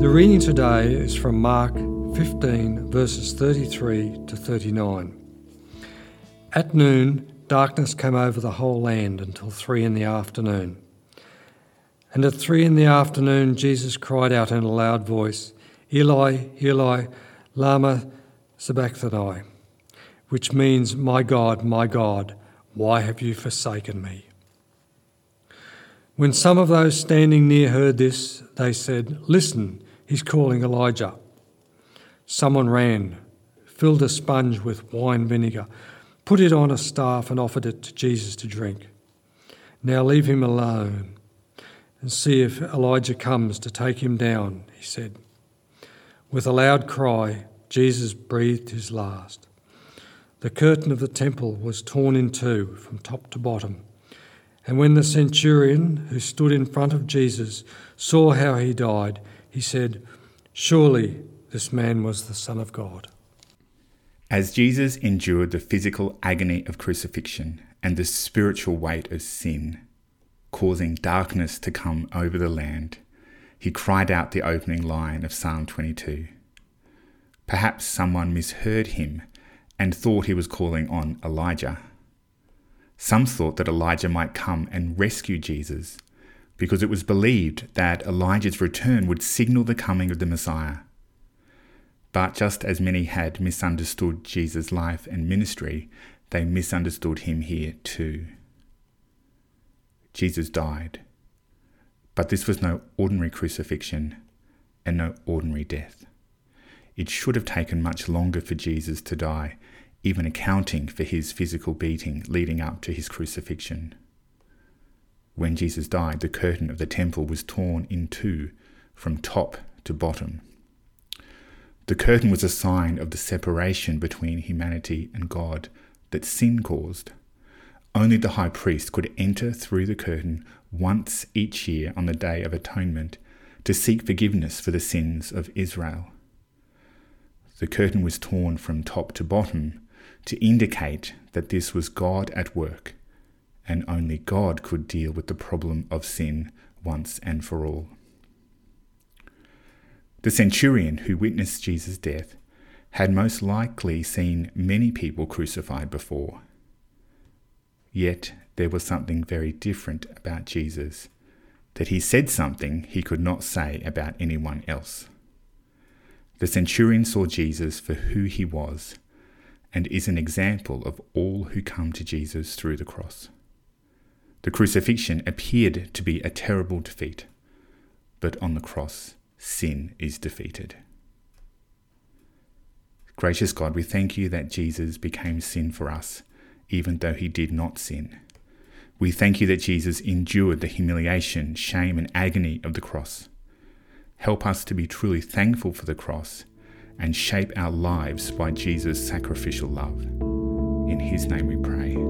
The reading today is from Mark 15, verses 33 to 39. At noon, darkness came over the whole land until three in the afternoon. And at three in the afternoon, Jesus cried out in a loud voice, Eli, Eli, Lama Sabachthani, which means, My God, my God, why have you forsaken me? When some of those standing near heard this, they said, Listen, he's calling Elijah. Someone ran, filled a sponge with wine vinegar, put it on a staff, and offered it to Jesus to drink. Now leave him alone and see if Elijah comes to take him down, he said. With a loud cry, Jesus breathed his last. The curtain of the temple was torn in two from top to bottom. And when the centurion who stood in front of Jesus saw how he died, he said, Surely this man was the Son of God. As Jesus endured the physical agony of crucifixion and the spiritual weight of sin, causing darkness to come over the land, he cried out the opening line of Psalm 22. Perhaps someone misheard him and thought he was calling on Elijah. Some thought that Elijah might come and rescue Jesus because it was believed that Elijah's return would signal the coming of the Messiah. But just as many had misunderstood Jesus' life and ministry, they misunderstood him here too. Jesus died. But this was no ordinary crucifixion and no ordinary death. It should have taken much longer for Jesus to die, even accounting for his physical beating leading up to his crucifixion. When Jesus died, the curtain of the temple was torn in two from top to bottom. The curtain was a sign of the separation between humanity and God that sin caused. Only the high priest could enter through the curtain once each year on the Day of Atonement to seek forgiveness for the sins of Israel. The curtain was torn from top to bottom to indicate that this was God at work, and only God could deal with the problem of sin once and for all. The centurion who witnessed Jesus' death had most likely seen many people crucified before Yet there was something very different about Jesus, that he said something he could not say about anyone else. The centurion saw Jesus for who he was and is an example of all who come to Jesus through the cross. The crucifixion appeared to be a terrible defeat, but on the cross, sin is defeated. Gracious God, we thank you that Jesus became sin for us even though he did not sin. We thank you that Jesus endured the humiliation, shame, and agony of the cross. Help us to be truly thankful for the cross and shape our lives by Jesus' sacrificial love. In his name we pray.